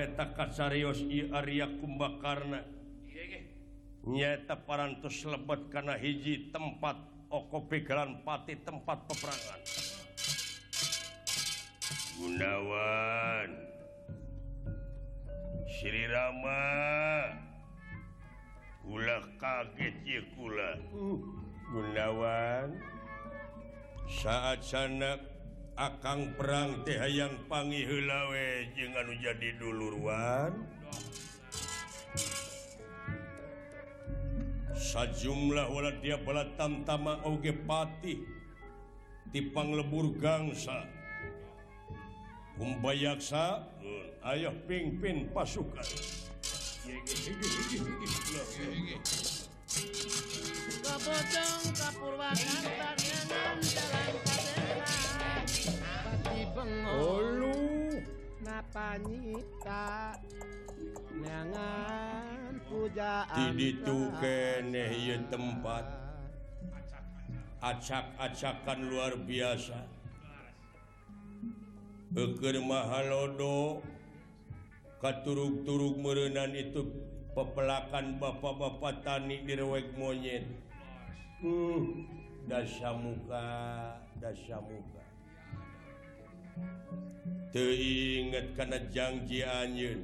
eta kasarius Arya Kumbakarna. Nyata parantos lebet karena hiji tempat oko pikiran pati tempat peperangan. Gunawan. Sri Rama Kula kaget ya kula uh, Gunawan. Saat sanak akan perang teh yang pangi helawe jangan jadi duluruan. Sajumlah wala dia bala tamtama oge pati tipang lebur gangsa. Kumbayaksa ayah pingpin pasukan. Kabocong kapurwakan tangan jalan napanyitnyangan pujaan dikeneh yen tempat. Acak-acakan luar biasa. Beker mahalodo katurug-turug merenan itu pepelakan bapak-bapak tani direwek monyet. Uh, dasya muka dasya muka teinget karena janji anyun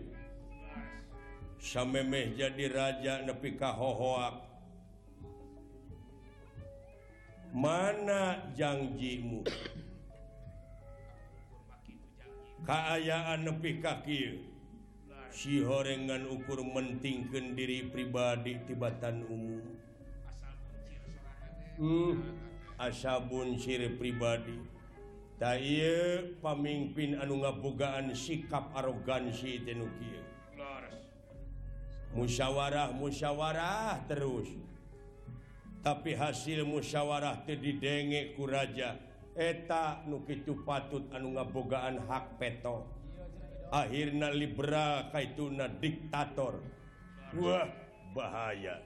samemeh jadi raja nepikahohoak mana janjimu? Keayaan nepi kaki si horengan ukur mentingkan diri pribadi tibatan umum. Hmm, asabun siri pribadi. Daye pamimpin anu ngabogaan sikap arogansi Tenuki musyawarah musyawarah terus. Tapi hasil musyawarah tadi denge kuraja etak nukitu patut anu ngabogaan hak peto. Akhirnya liberal kaituna diktator. Wah bahaya.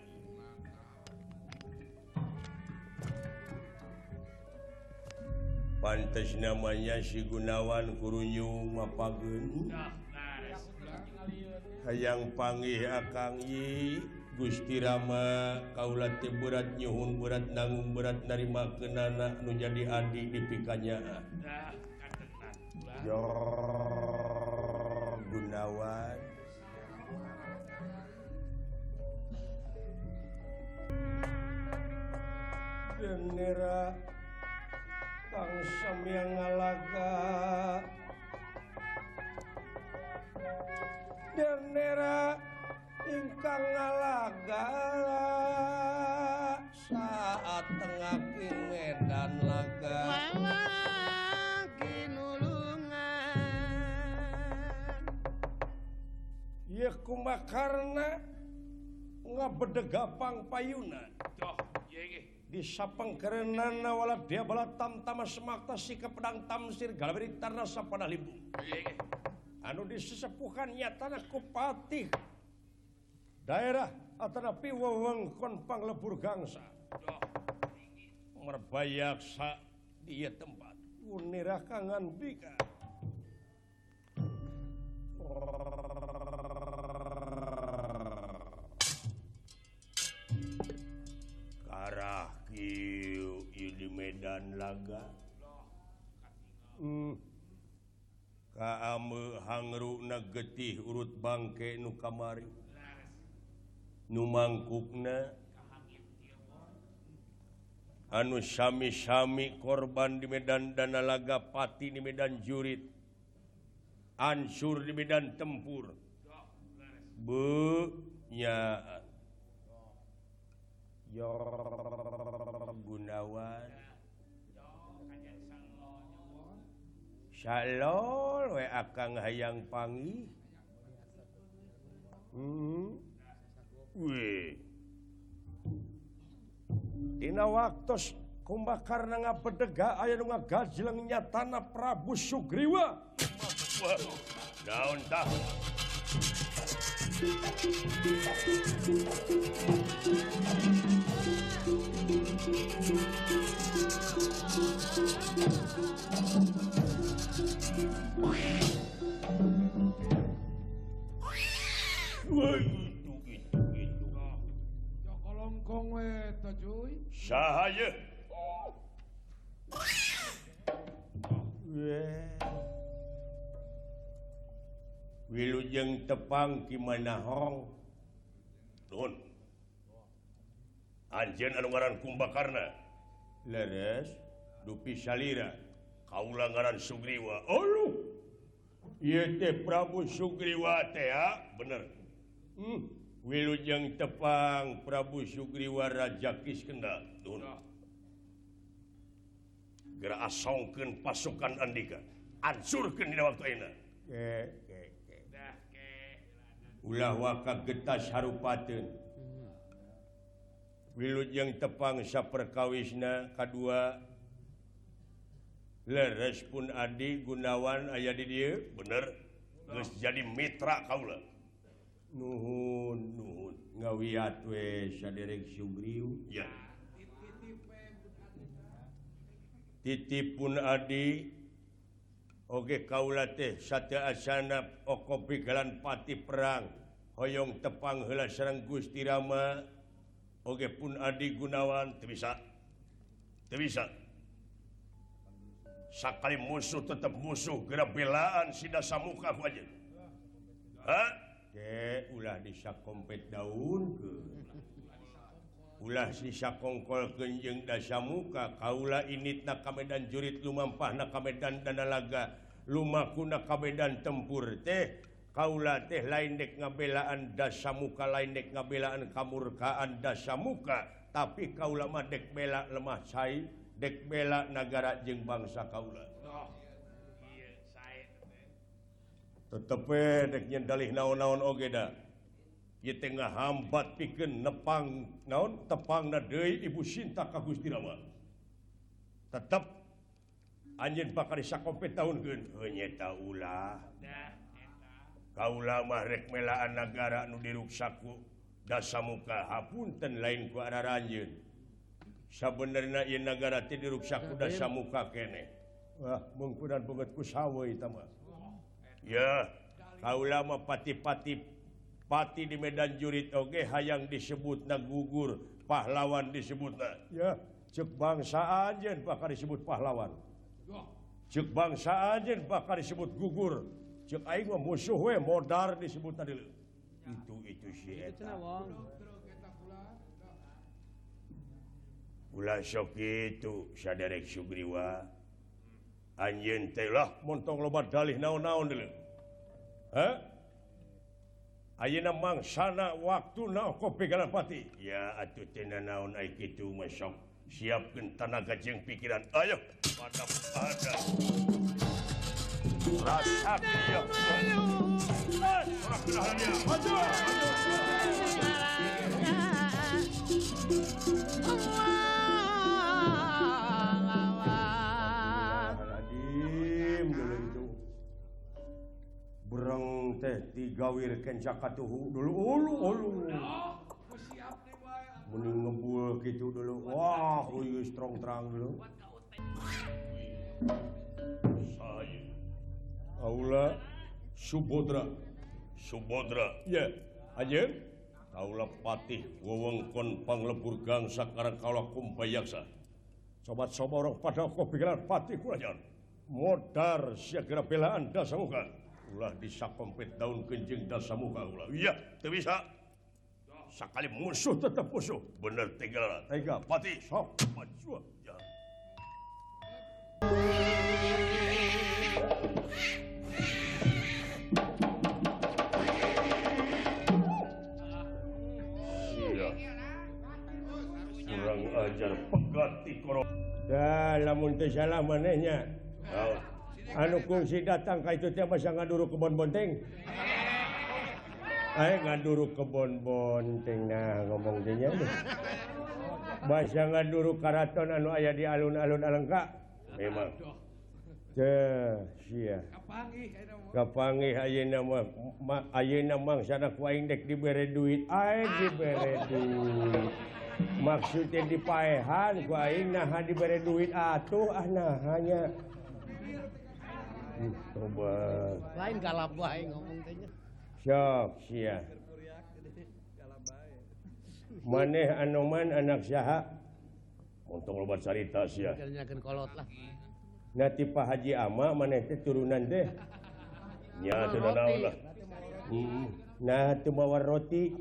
pantes namanya si Gunawan Kurunyu mapagen hayang panggih Akang Yi Gusti Rama kaula teh berat nyuhun berat nanggung berat narima kenana nu jadi adi di pikanya. Jor Gunawan. Dengerak kang sambil ngalaga. Denera ingkang ngalaga. Saat tengah medan laga. Ya kuma karena nggak bedegapang payuna. Tuh, ya disapangkerenanawala dia bala tamtama semakta si ke pedang tamsir galberi tarasa pada limbung anu disesepuhan nyatana kupatih. Daerah atanapi wewengkon panglebur gangsa. Merbayak sa dia tempat. Unirah kangan bika. Medan laga? Hmm. mm. Kaamehangru getih urut bangke nu kamari. Numangkukna anu Sami-sami korban di Medan dana laga pati di Medan jurit. Ansur di Medan tempur. Bunya Gunawan. Shalol we akan hayang pangi hmm. Dina waktu kumbakar na nga pedega aya nu gajlengnya tanah Prabu Sugriwa daun dah Thank you. wilujeng tepang gimana Hong? Don Anjen anu ngaran Kumbakarna. Leres dupi salira. Kaulanggaran Sugriwa. Oh, Prabu Sugriwa bener. Hmm. Wilujeng tepang Prabu Sugriwa Raja Kiskendal gerak asongken pasukan Andika. Ancurkan di waktu enak ulah waka getas Harupaten Wilujeng tepang saperkawisna K2 leres pun Adi Gunawan aya di dia. Bener terus jadi Mitra Kaula nuhun nuhun. Ngawiat we saderek Sugriw ya. Titip pun Adi. Oke kaula teh. Satya asana oko pigalan pati perang. Hoyong tepang heula sareng Gusti Rama. Oke pun Adi Gunawan teu bisa? Teu bisa? Sakali musuh tetap musuh gerak belaan ku aja. Ulah bisa kompet daun ke? Ulah sisa kongkol genjeng dasamuka Kaula ini nakamedan jurit lumampah na nakamedan danalaga lumaku na kamedan tempur teh. Kaula teh lain dek ngabelaan dasamuka lain dek ngabelaan kamurkaan dasamuka tapi kaula mah dek bela lemah cair dek bela negara jeng bangsa Kaula. Oh, Tetep dek nyendalih naon-naon oge ogeda ye tengah hambat pikeun nepang naon? Tepang nadei ibu Sinta ka Gusti Rama. Tetap anjing bakal taunkeun. Tahun genyeta ulah kaula mah rek melaan nagara nu diruksaku. Dasamuka hapunten lain ku araranjeun sabun. dari negara diruksakudamuka kenedan bangetku sawwa ya kau lama pati-pati pati di Medan jurit Oge hayang disebut na gugur pahlawan disebut na. ya cek bangsa aja bakal disebut pahlawan. Cek bangsa aja bakal disebut gugur. Cek aing musuh we modar disebut tadi itu itu sih pulang sok itu saderek Sugriwa. Anj telah montong lobat dalih naon-naon Ayeuna mangsana waktu na kopipati ya atuh tina naon itu masok siapkan tanaga jeng pikiran. Ayo pada pada Rasa, ya. Rasa, ya. Rasa, ya. teh digawir kencakatuhu dulu ulu ulu. Mending ngebul gitu dulu. Wah huyu strong terang dulu. Saya Aula Subodra. Subodra. Ya. Yeah. aja. Aula Patih wewengkon panglebur Gang Sakarang kaulah Kumpayaksa sobat-sobat orang pada kau pikiran patih kurang modar siagra belaan dasar muka ulah disakompet daun kenjeng dasamuka ulah. Iya teu bisa. Sakali musuh tetap musuh. Bener tega tega. Pati sok. Maju ya. Iya. Kurang ajar pegati koro. Ya, lamun teu salah. manehnya. anu fungsi datang Ka itu teh bahasa ngaduru kebon bonteng Ayo ngaduru kebon bonteng nah ngomong dinya eh. bahasa ngaduru karaton anu ayah di alun-alun alengka memang Kapangi ayeuna mah ayeuna mangsana ku aing dek dibere duit, ae dibere duit. Maksudnya eh, dipaehan ku aing naha dibere duit atuh ah nah hanya nahanya. lain galap baik ngomong teh sok sia maneh anoman anak syaha untung lobat cerita sia. Kolot lah. Nanti Pak Haji Ama maneh teh turunan deh ya sudah naon lah. Hmm. nah itu bawa roti.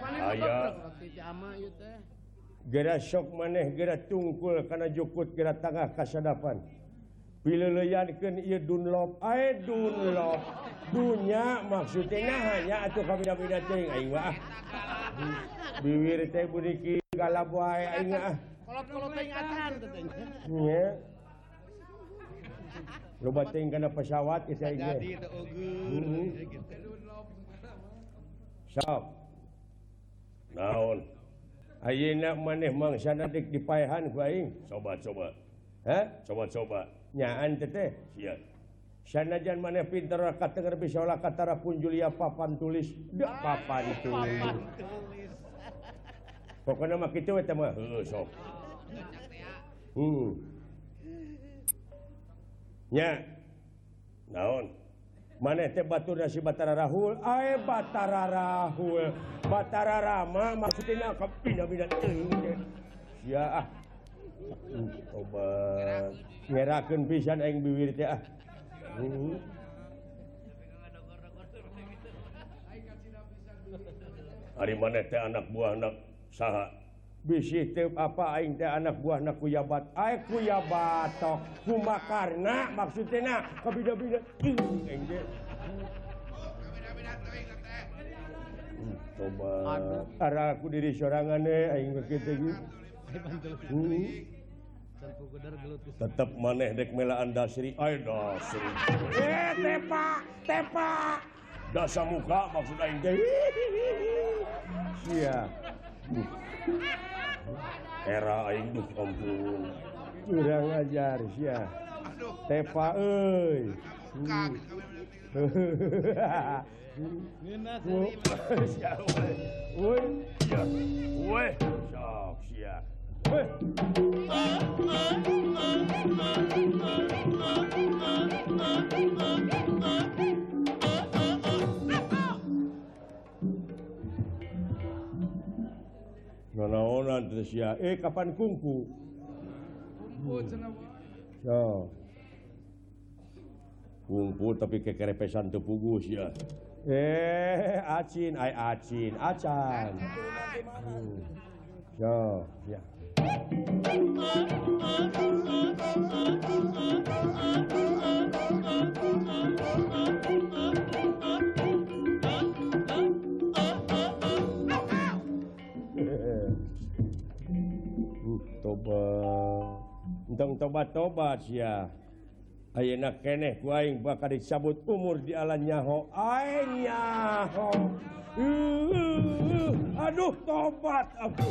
Ayah Gera sok maneh gera tungkul karena jukut gera tengah kasadapan. pilihkan Dunlop. Dunlop. Dunya maksudnya hanya atau kami ah. bibir teh budiki galap wae aing mah ah. kolot-kolot teh ngacan teh teh nya loba lobat kana pesawat hmm. naon? Ayeuna maneh mangsa nadik dipahan baik sobat-sobat. Sobat-sobat. nyaan tete. Yeah. sanajan maneh pinter kata bisa olah katara pun Julia papan tulis. Dah papan tulis. pokoknya mak itu eta mah. Heuh sok. Uh nya. Naon? Maneh teh batur si Batara Rahul? Ae Batara Rahul. Batara Rama maksudnya kapindah-pindah ya ah. ngeraken pisan eng bibir teh ah. Hmm. Ari mana teh anak buah anak saha? Bisi teh apa aing teh anak buah anak kuyabat? Aing kuyabat tok kumakarna maksudnya kabida-bida. Eng teh. Hmm, Coba. Arah aku diri sorangan deh aing kitu gitu. tetap maneh dek melaan dasri ay dasri eh tepa tepa. Dasa muka maksud aing teh. Sia era aing duh ampun. Kurang ajar sia tepa euy. Woi, woi, sok sia. Nanaonan terus ya. Eh kapan kungku? Kumpul cenah. Ya. Kungku tapi kekerepesan teu pugus ya. Eh, acin, ai acin, acan. Hmm. Ya, ya. Uh, tong tobat-tobat ya Ayeuna keneh ku aing bakal disabut umur di alam nyaho. Aing nyaho. Uh, uh, uh. aduh tobat aduh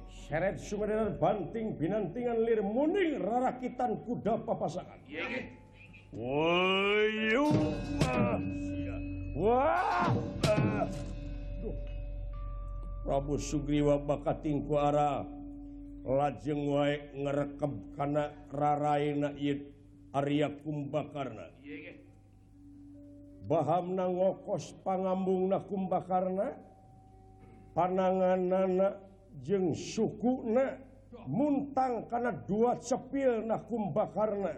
seret sumber banting binantingan lir muning rarakitan kuda papasangan. Iya, Woyu Wah Prabu Sugriwa bakating ku ara lajeng wae ngerekep kana raraina ieu Arya Kumbakarna. Iya, Bahamna ngokos pangambungna Kumbakarna pananganana jeng suku muntang karena dua cepil nah kumba karena.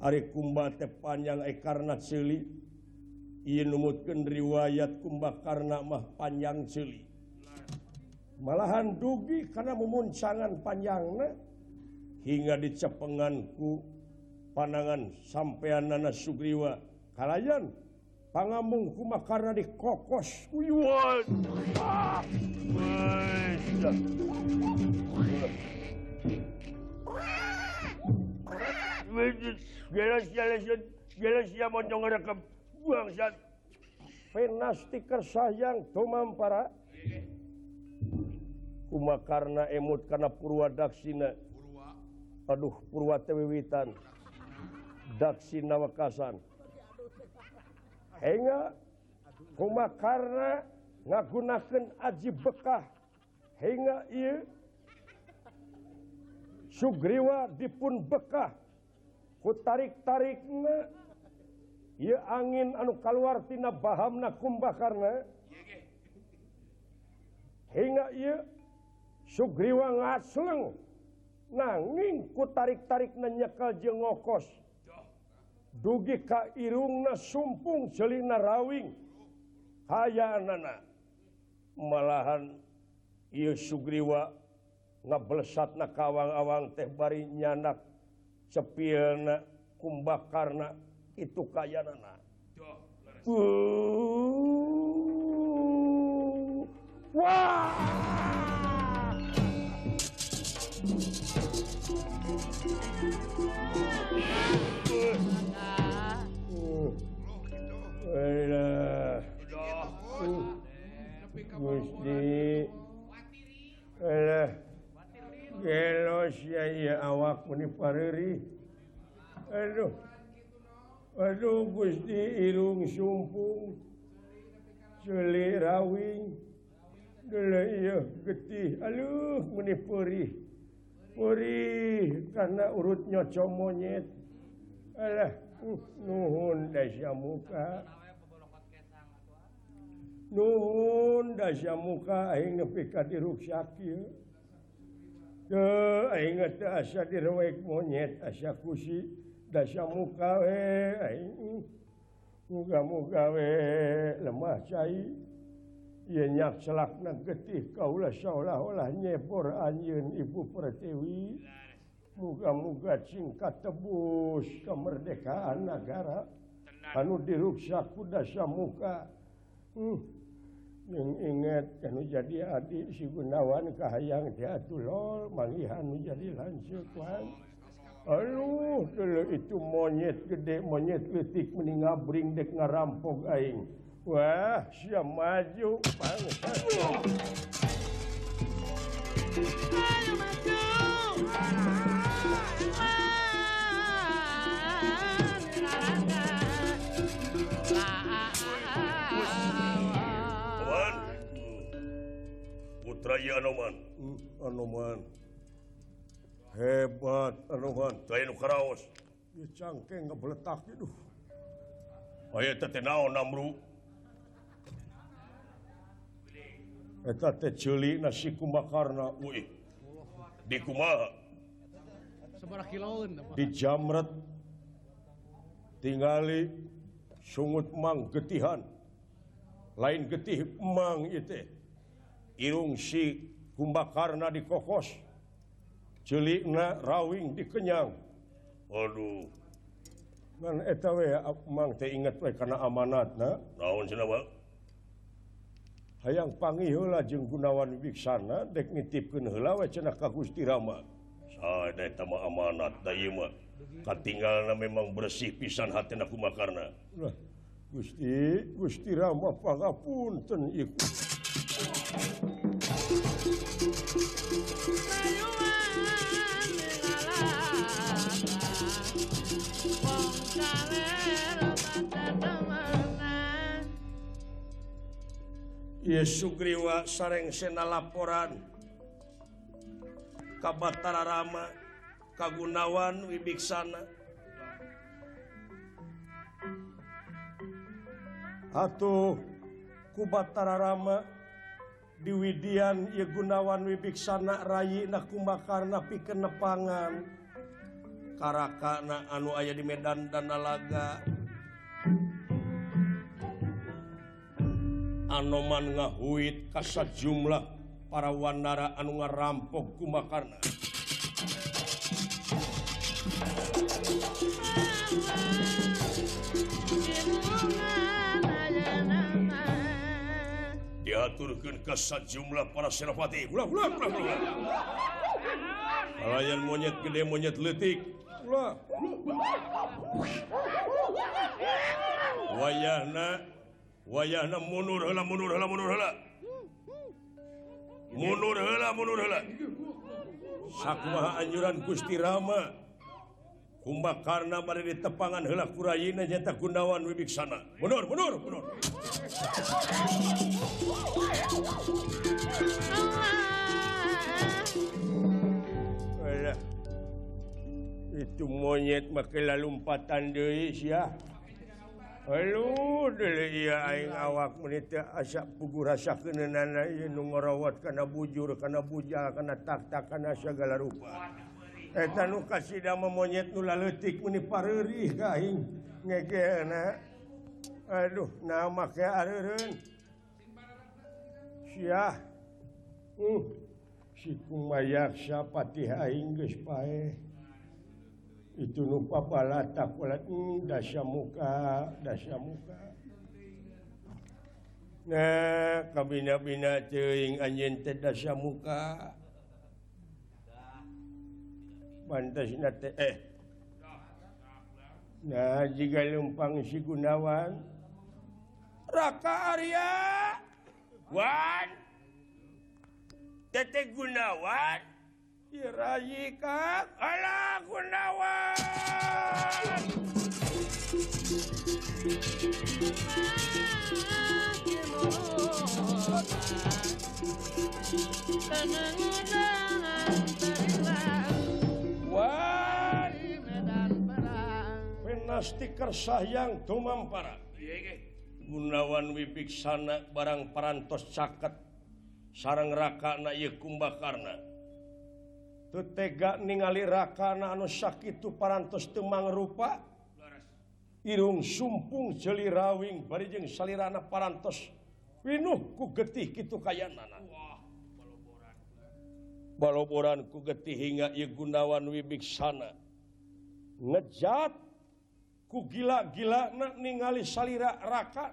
Ari kumba teh panjang karena celi ia numutkan riwayat kumba karena mah panjang celi malahan dugi karena memuncangan panjangnya hingga dicepenganku panangan sampean nana sugriwa. Kalayan pangamung kumah karena dikokos. Kuyuan ah! Look. Jelas, jelas, jelas, ya mau ngerekam. Bangsat. Pena stiker sayang, tomam para. Kuma karena emut, karena purwa daksina. Aduh, purwa tewiwitan. Daksina wakasan. hingga kuma karena ngagunakan aji bekah hingga ia Sugriwa dipun bekah. Ku tarik-tarikna ia angin anu keluar tina bahamna kumbakarna. Hingga ia Sugriwa ngasleng nanging ku tarik-tarik nyekal jengokos dugi ka irungna sumpung celina rawing. Hayana malahan Sugriwa ngebelesat na kawang-awang teh bari nyanak sepilna kumbak karena itu kaya nana. Wah! pareri Aduh Aduh Gusti Irung Sumpung Celi Rawing. Dulu iya getih Aduh menih perih. Perih, karena urutnya co monyet. Alah uh, Nuhun dasya muka. Nuhun dasya muka aing nepi ka diruksak ieu ingat asa direwek monyet asa kusi dasya muka mukawe muga muga we lemah cai yenyak selak na getih kaulah seolah-olah nyebor anjun ibu pertiwi muga-muga singkat tebus kemerdekaan negara anu diruksa dasya muka hmm. ingat kalau jadi hati si Gunawan Kahaang diatulol malihan menjadi lanjutan Aduh dulu itu monyet gede monyet letik meninggal bring dek ngarampok aing. Wah siap maju banget Anoman. Uh, Anoman. Hebat Anoman. Kaos dicangke nggak beletak itu Ayo tete naon namru? Eta teh celi nasi kumakarna. Ui Di kumaha? Sebarah kiloan Di jamret. Tinggali Sungut mang getihan. Lain getih mang itu Irung si Kumbakarna dikokos celikna rawing dikenyang Waduh. Ingat karena amanat hayang pangilah jeung Gunawan Biksana dek nitipken helawa ka Gusti Rama. Amanat tinggal memang bersih pisan hati aku karena Gusti Gusti Rama pun ikut Sugriwa sareng Sena laporan. Kabatara Rama Kagunawan Wibiksana. Atuh Kubatara Rama. di Widian Ye Gunawan Wibiksana Ray Nakumakarna piken nepangan Karakana anu ayah di Medan dan Nalaga Anoman ngahuit kasat jumlah para wandara anu ngarampok kumakarna. diaturkan kasat jumlah para Senopati layan monyet gede monyet letik wayah wayah mundur mundur mundur mundur mundur Sakma anjuran Gusti Rama. kumbak karena pada di tepangan helak kurayina nyata Gunawan Wibiksana. Mundur, mundur, mundur. Alah. Itu monyet makai lalumpatan deui sia. Halo, dulu iya aing awak menit teh asa pugu rasa keuneunana ieu nu ngorawat kana bujur, kana bujal, kana takta, kana segala rupa. kasih monyet nulatik Aduh nama uh, sikumaya hmm. siapapati Inggris pae? Itu lupa pala taklat hmm, dasya muka dasya muka. Nah kabina-bina ceing anjen tedasya muka. pantas eh. nah jika lumpang si Gunawan Raka Arya. Wan. Tete Gunawan. Irayi Kang Ala Gunawan. Tangan stiker sayang tumampara. Gunawan wibiksana barang parantos caket. Sarang rakana kumbakarna. Tega ningali rakana anu sakitu parantos temang rupa Irung sumpung jeli rawing barijeng salirana parantos. Winuh ku getih kitu kayanana. Baloboran. Ku getih hingga Gunawan wibiksana ngejat ku gila-gila na ningali salira raka.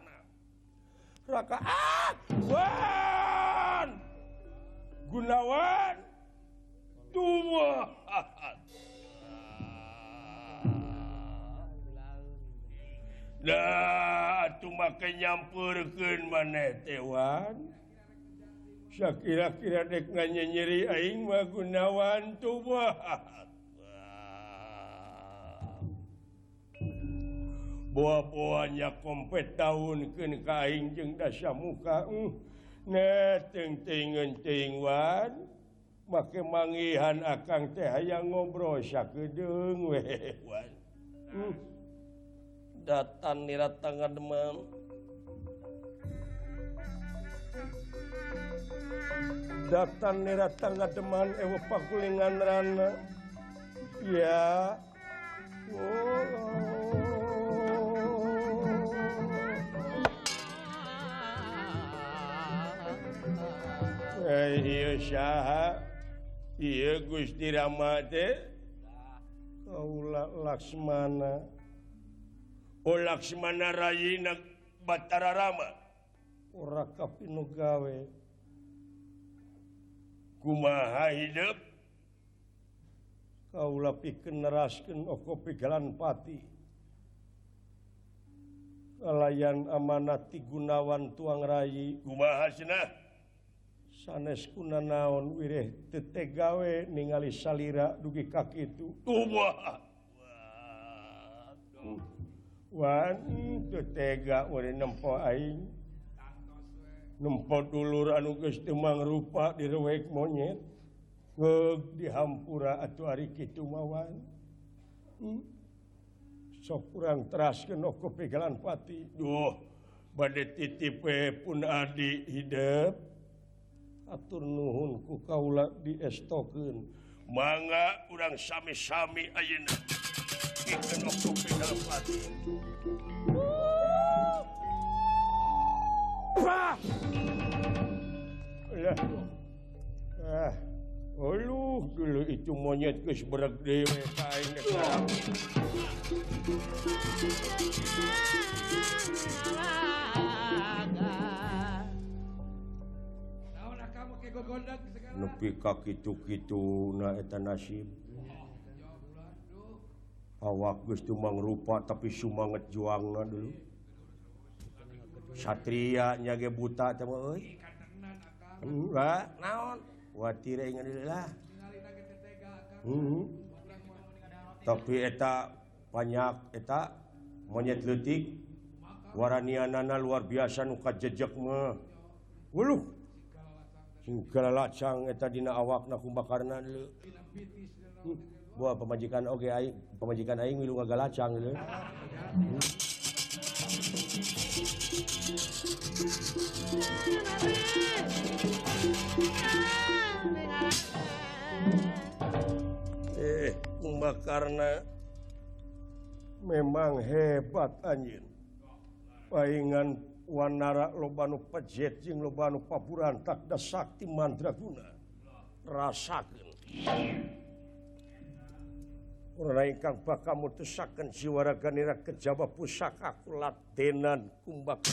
Raka ah, wan Gunawan! Tua Dah cuma kenyampurkan mana tewan? Saya kira-kira dek nanya nyeri aing mah Gunawan tua buah-buahnya kompet tahun ke kain jeng dasya muka hmm. newan make mangihan akan teh yang ngobrol kedeng wewan hmm. datan nirat tangan demam Datang nirat tangan deman ewa pakulingan rana. Ya. Oh. Gusti Laksmana oh, Laksmana Ray Batara Rama ora gawe kumaha hidup? Kaula piken nerasken oko pigalan pati Kalayan amanati Gunawan tuang rayi. Kumaha senah sanes kuna naon wirih tetegawe ningali salira dugi kaki itu tumbuh Wan tetega wari nempo aing. Nempo dulur anu geus teu mangrupa direwek monyet. Geug dihampura atuh ari kitu mawan hmm. sok kurang teraskeun nu pegalan pati. Duh bade titip pun adi hidup atur nuhun ku kaula diestokeun mangga urang sami-sami ayeuna kita ngokok dapat Wah! Lah. Ah. Aluh, dulu itu monyet geus bereg dewe kain sekarang. Ah. nepi kakitu-kitueta nasib. Awak Gustumang rupa tapi sumangat juangna dulu. Satria nyage buta enggak naon? Mhm. Tapi eta banyak eta monyet letik waranianana luar biasa nuka jejak mewuluh lacangdina eh, awak nakarna hmm. buah pemajikan Oke okay, pemajikan Aing agak lacang hmm. eh karena memang hebat anjing. Palingan Wanara lobanu pejet jeung lobanu paburan takda sakti mandraguna. Rasakeun. Ora ingkang bakal mutusaken siwaraganira kejaba pusaka kuladenan kumbak.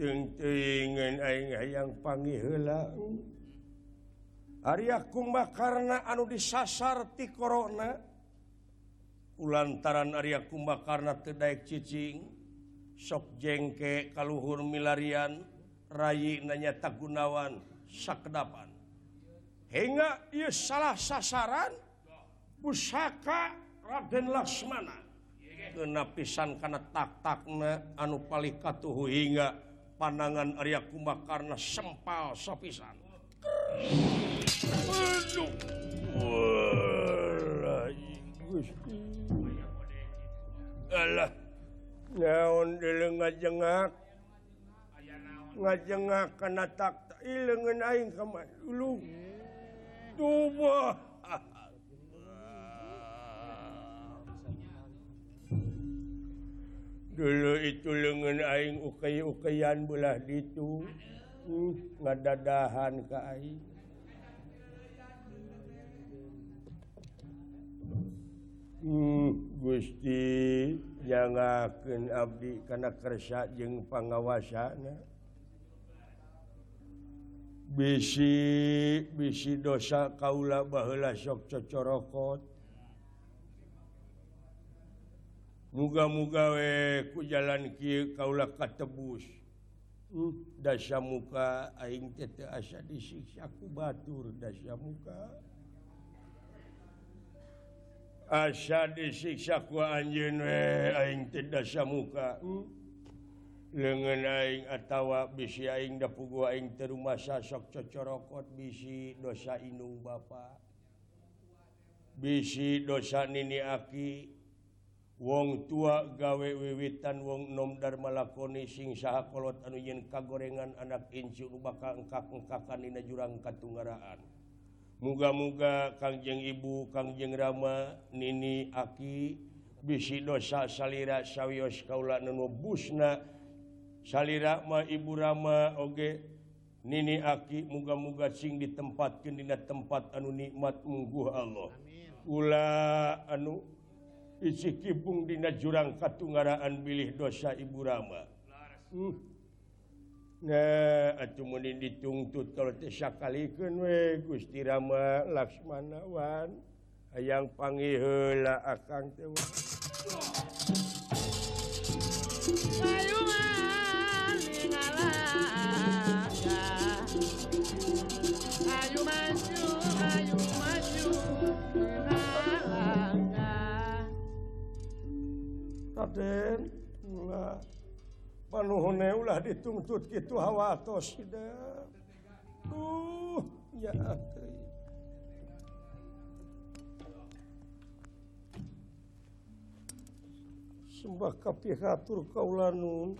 yang pangilang Arya Kumba karena anu disasarti korona ulantaran Arya Kumba karena tedaik cicing. Sok jengke kalluhur milarian. Ray nanya tak Gunawan sakdapan. Hingga ia salah sasaran pusaka Raden Laksmana. Kenapisan karena tak takna anu palikatuhu hingga pandangan Arya Kuma karena sempal sopisan. Naon ngajengak? Ngajengak karena tak ilengen aing kaman dulu. Tubuh. dulu itu lengan aing ukay-ukayan belah ditu. Uh, ngadadahan ke aing. Hmm, Gusti janganken abdi kana kersa jeung pangawasana. Bisi bisi dosa kaula baheula sok cocorokot. muga-mugawe ku jalan Ki Kaula katebus. Hmm, dasya muka aing tete asa disiksaku batur dasya muka Asya disiksaku anjin we aing teh dasya muka hmm? lengan aing atawa bisi aing da pugu aing teu rumasa sok cocorokot bisi dosa inung bapak bisi dosa nini aki. wong tua gawe wiwitan wong nomdar malakoni sing saha kolot anu yen kagorengan anak incu baka engkak-engkakan dina jurang katunggaraan. Muga-muga Kangjeng Ibu Kangjeng Rama Nini Aki bisi dosa salira sawios kaula nenu busna salira ma Ibu Rama oge. Nini Aki muga-muga sing ditempatkan dina tempat anu nikmat mungguh Allah. Ula anu isi kipung dina jurang katunggaraan bilih dosa Ibu Rama. Hmm. nah atumunin ditungtut kalau tesa we Gusti Rama Laksmanawan. Hayang panggil heula akang teh Ayo Raden penuhlah dituntut gitu hawa uh, ya sembah kapihatur kaulanun.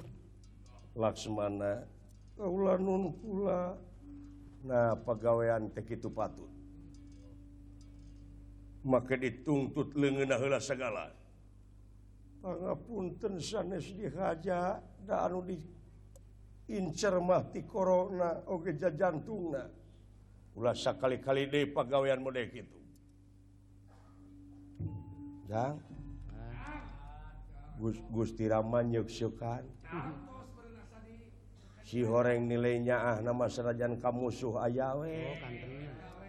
Laksmana. Kaulanun pula. Nah pegawaian teh itu patut. Maka dituntut lengenahlah segala pangapunten sanes dihaja da anu di incermati korona corona oge jajantungna. Ulah sakali-kali deui pagawean mode kitu. Jang? Gusti Rama nyeksukan si horeng nilainya ah nama serajan kamusuh ayawe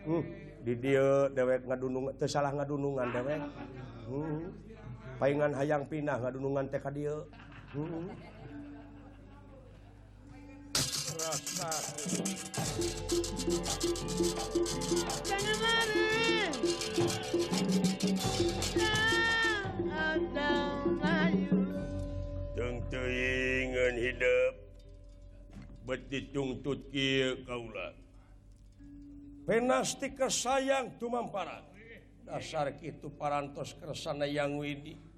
oh, di dia dewek ngadunung tersalah ngadunungan dewek. Hmm. paingan hayang pindah ngadunungan TK dia hmm. jangan marah Tengtuingan hidup betitungtut tutkir kaulah Penasti kesayang tumamparan Dasar itu parantos kersana yang widi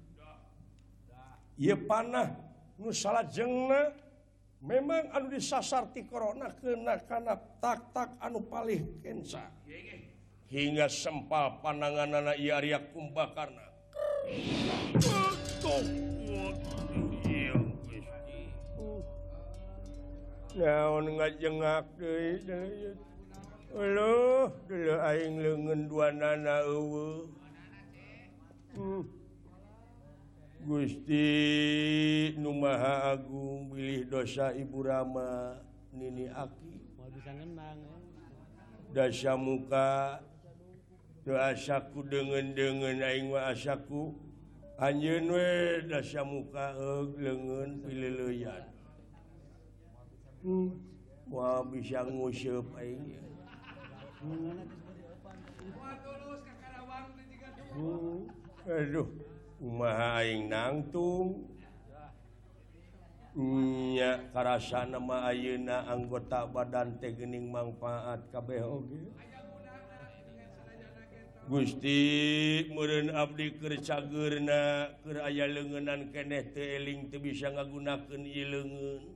ia panah nu salah jengna memang anu disasar ti korona kena kana tak tak anu palih kensa hingga sempal pananganana ieu Arya Kumbakarna naon ngajengak deui deui. Uluh, dulu aing leungeun dua nana eueuh. Hmm. Gusti Numaha Agung pilih dosa Ibu Rama Nini Aki. Mau bisa ngenang dasa muka doasaku dengan dengan aing aingku anjen dasa muka lengan pilihyan hmm. Wah bisa ngusyep aing. Hmm. Aduh. kumahaing nangtung? Nya karasa nama Ayeuna anggota badan teh tegening manfaat oge. Gusti meureun Abdi keur cageurna keur aya leungeunan keneh teu eling teu bisa ngagunakan lengen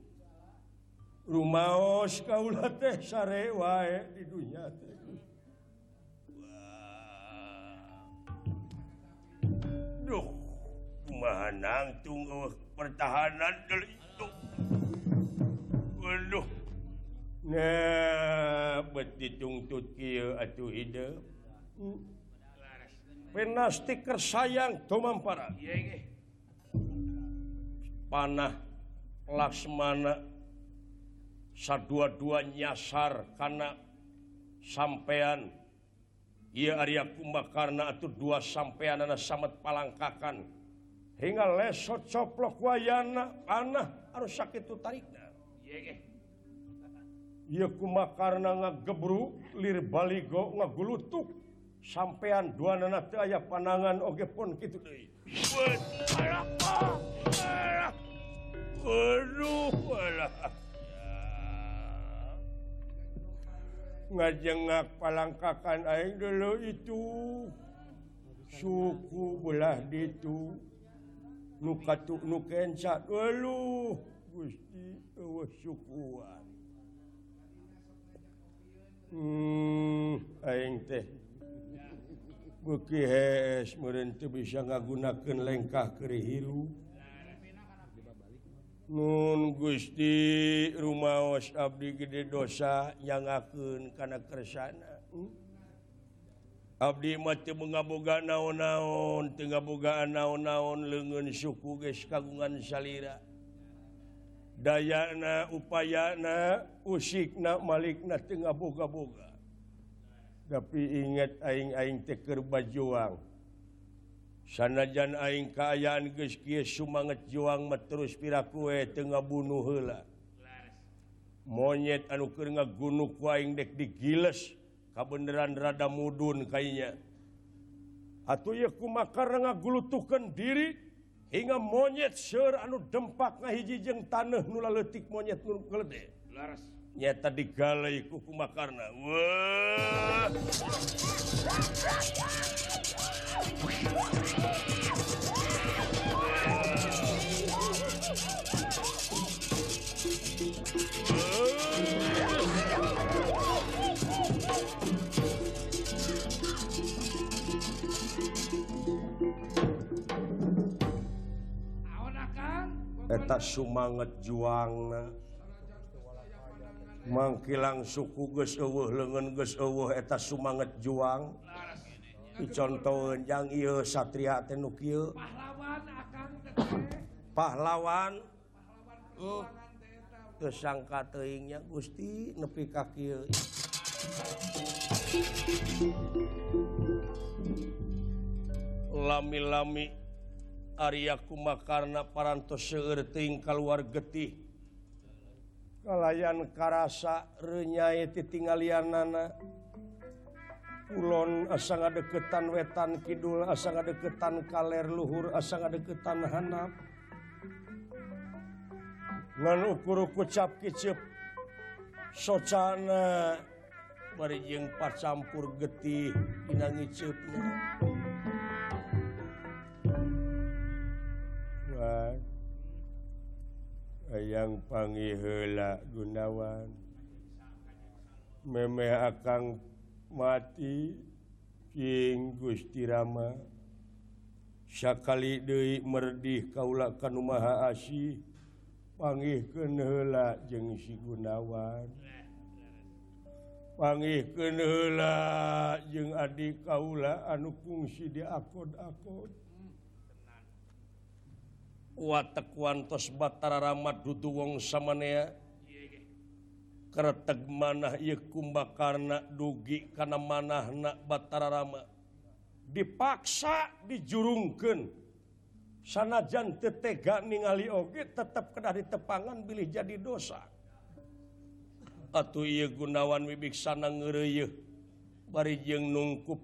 rumaos kaula teh sare wae di dunya teh. Duh. kumahanang tunggu pertahanan dari itu. Waduh. Nah, beti tungtut kia atuh hidup. Hmm. Pena stiker tomam para. Iya, iya. Panah Laksmana sadua-dua nyasar karena sampean ia Arya Kumba karena itu dua sampean anak samet palangkakan hingga lesot coplok wayana panah harus sakit tarik Iya kuma karena ngagebru lir baligo ngagulutuk sampean dua nana teu aya panangan oge pun kitu deui. Aduh alah. Ngajengak palangkakan aing dulu itu suku belah ditu. Gusti hmm, bisa ngagunakan lengkah keri hilu. Nun Gusti rumahos Abdi gede dosa yang ngaken karena kersana hmm? Abdi mati mengaboga naon-naon Tengabogaan naon-naon lengan suku guys kagungan salira. Dayana upayana usikna malikna tengah boga-boga Tapi ingat aing-aing teker bajuang. Sanajan aing kaayaan geski sumangat juang mat terus pira kue tengah bunuh hela Monyet anu anuker ngagunuk aing dek digiles. kabenaran rada mudun kayaknya. Atau yaku karena gulutukan diri hingga monyet syur anu dempak ngahiji jeng tanah nula letik monyet nu gede laras. Nyata digalai ku kumakarna wah! eta sumanget juangna. Mangkilang suku ge lengen ge eta sumanget juang. Dicontohjang Satria Tenukil pahlawan kesangka euh. teingnya Gusti nepi kaki lami-lami. Arya kuma karena parantos seerting keluar getih. Kalayan karasa renyai titinggalian nana Kulon asa deketan wetan kidul asa deketan kaler luhur asa deketan hanap ukur kucap kicep socana. Barijeng pacampur getih dina ngiceupna hayang panggihla Gunawan. Meme akan mati King Gustirama Syakali Dewi merdih kaulakan Maha Asih panggihkenla jeng si Gunawan. Panggihkenla jeung adik Kaula anu fungsi diakod-akod. kuantos Batara Ramat dudu wong samanea. Kereteg manah kumba karena dugi karena manah na Batara Rama dipaksa dijurungkan sanajan tetega ningali oge tetap kena ditepangan bilih jadi dosa. Atau ia gunawan wibiksana ngereyeh bari jeung nungkup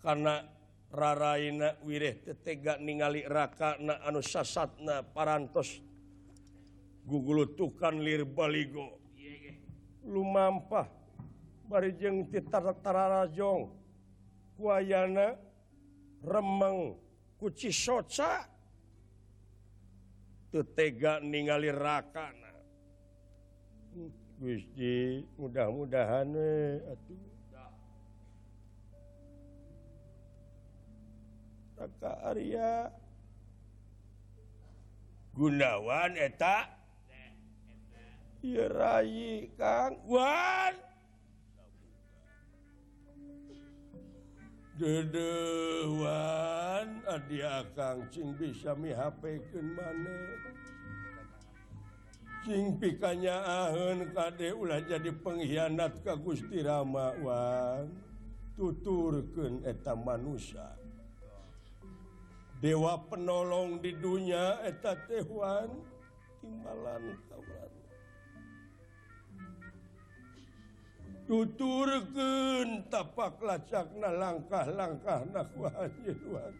karena raraina wirih tetega ningali raka na anu sasatna parantos. Gugulutukan lir baligo. Lumampah barijeng titartararajong kuayana remeng kuci soca. Tetega ningali rakana Gusti mudah-mudahan eh atuh. Arya. Gunawan eta? Yerai Kang. Wan! Dedewan Adi Akang cing bisa mi mihapekeun maneh Cing pikanya aheun kade ulah jadi pengkhianat ka Gusti Rama Wan. Tuturkeun eta manusia. dewa penolong di dunia eta tehwan timbalan tuturken tapak lacakna langkah-langkah nawan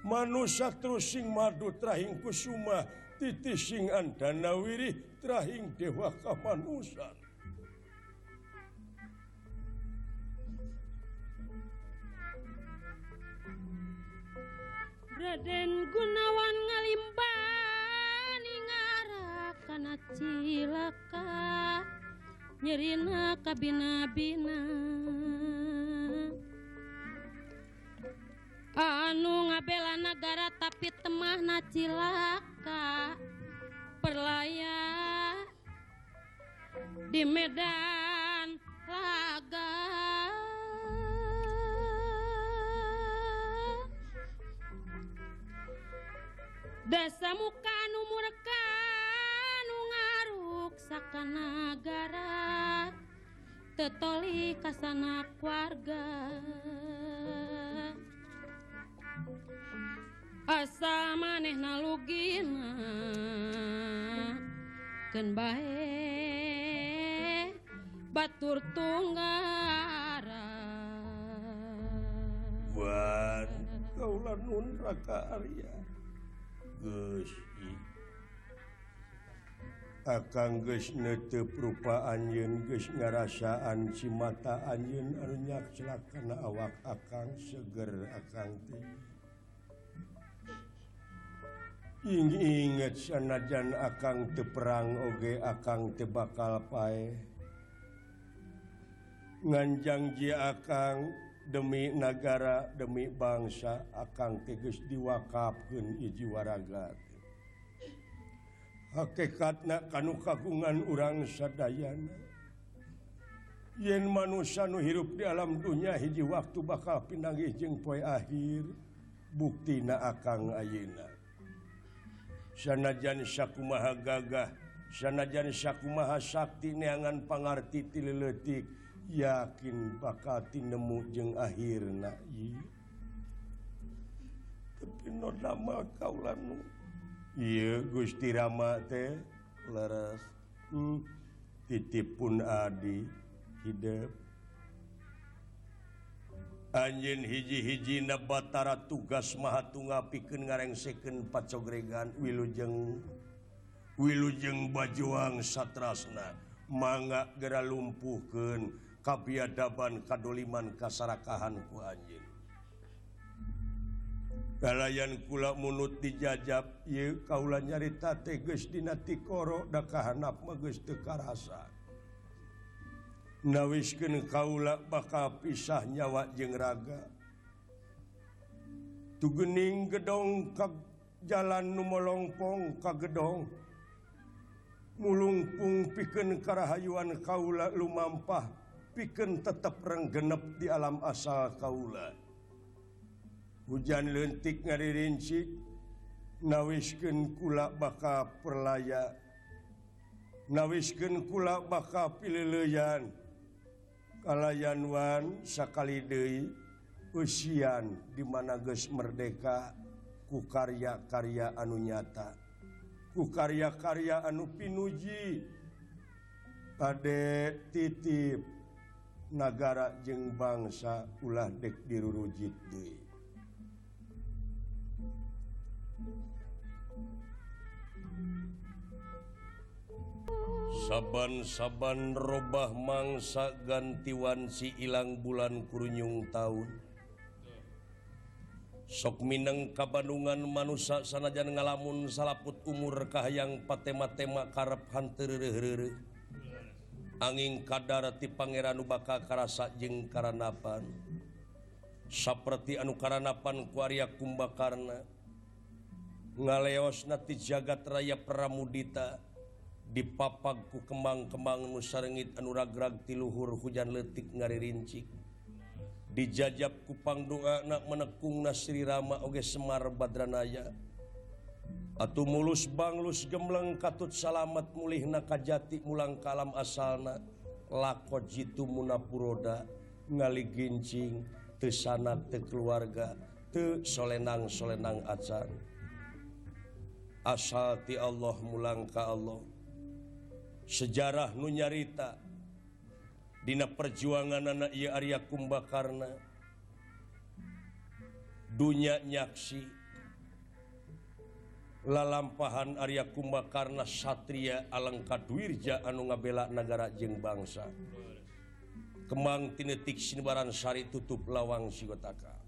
manusia terus sing madu trahing kusuma titis andana wirih trahing dewa kamanusan nyerina kabina-bina. Anu ngabela negara tapi temah na cilaka. Perlaya di Medan laga. Dasa muka anu murka anu ngaruksakan negara tetoli kasana keluarga. Asa maneh nalugina ken bae batur tunggara. Wan kaulah nun Raka Arya. Gusti akan guys nutup rupa Anjun guys ngarasaan si mata Anjun anyak celakana awak akan seger akan Ing inget sanajan akan teperang oge akan tebakal pae. Nganjang ji akan demi negara demi bangsa akan teges diwakafkan iji waragat hakekatna kanu kagungan urang sadayana. Yen manusia nu hirup di alam dunia hiji waktu bakal pinanggih jeung poe akhir buktina akang ayeuna. Sanajan sakumaha gagah sanajan sakumaha sakti neangan pangarti tileletik yakin bakal tinemu jeung akhirna. Ieu tapi no lama kaula nu Gusti Rama teh leras hmm. titipun Adi hidup anjin hiji-hiji Nabatara tugas Mahatunga piken ngareng seken pacogregan Wilujeng Wilujeng Bajuang Satrasna manga gera lumpuhken kapiadaban kadoliman kasarakahan ku Galayan kula munut dijajab y kaula nyarita tegesdinakoro dakahanap magus tekarasa nawisken kaula bakal pisah nyawa jeng raga. Tugening gedong ka jalan numolongpong ka gedong. Mulungpung piken karahayuan kaula lumampah piken tetap renggenep di alam asal kaula. hujan lentik ngaririnci nawisken kula baka perlaya. Nawisken kula baka pilileyan kalayanwan sakali Dei usian dimana guys merdeka ku karya-karya anu nyata. Ku karya-karya anu pinuji. Pada titip negara jeng bangsa ulah dek diruruji deui. saban-saban robah mangsa gantiwan si ilang bulan kurunyung tahun sok Mineng kabandungan manusia sanajan ngalamun salaput umur Kahang patema-tema karep hanter angin kadarti Pangeran Ubaka karasa jeng Karanapan. Seperti anu Karanapan kuarya Kumbakarna. Ngaleos nati jagat raya Pramudita. dipapagku kembang-kembang nusarengit anuragrag tiluhur hujan letik ngariricik dijajab kupang doa anak menekung Nasri Rama Oge Semar Badranaya. Atau mulus banglus gemleng katut salamet mulih nakajati mulang kalam asalna. Lako jitu munapuroda ngali gincing tesana te keluarga te solenang solenang acan asal ti Allah mulang ka Allah. sejarah nunyarita Dina perjuangan anak ia Arya Kumbakarna. Dunya nyaksi. Lalampahan Arya Kumbakarna Satria Alangka Dwirja anu ngabela negara jeng bangsa. Kembang tinetik sinbaran Sari tutup lawang Sigotaka.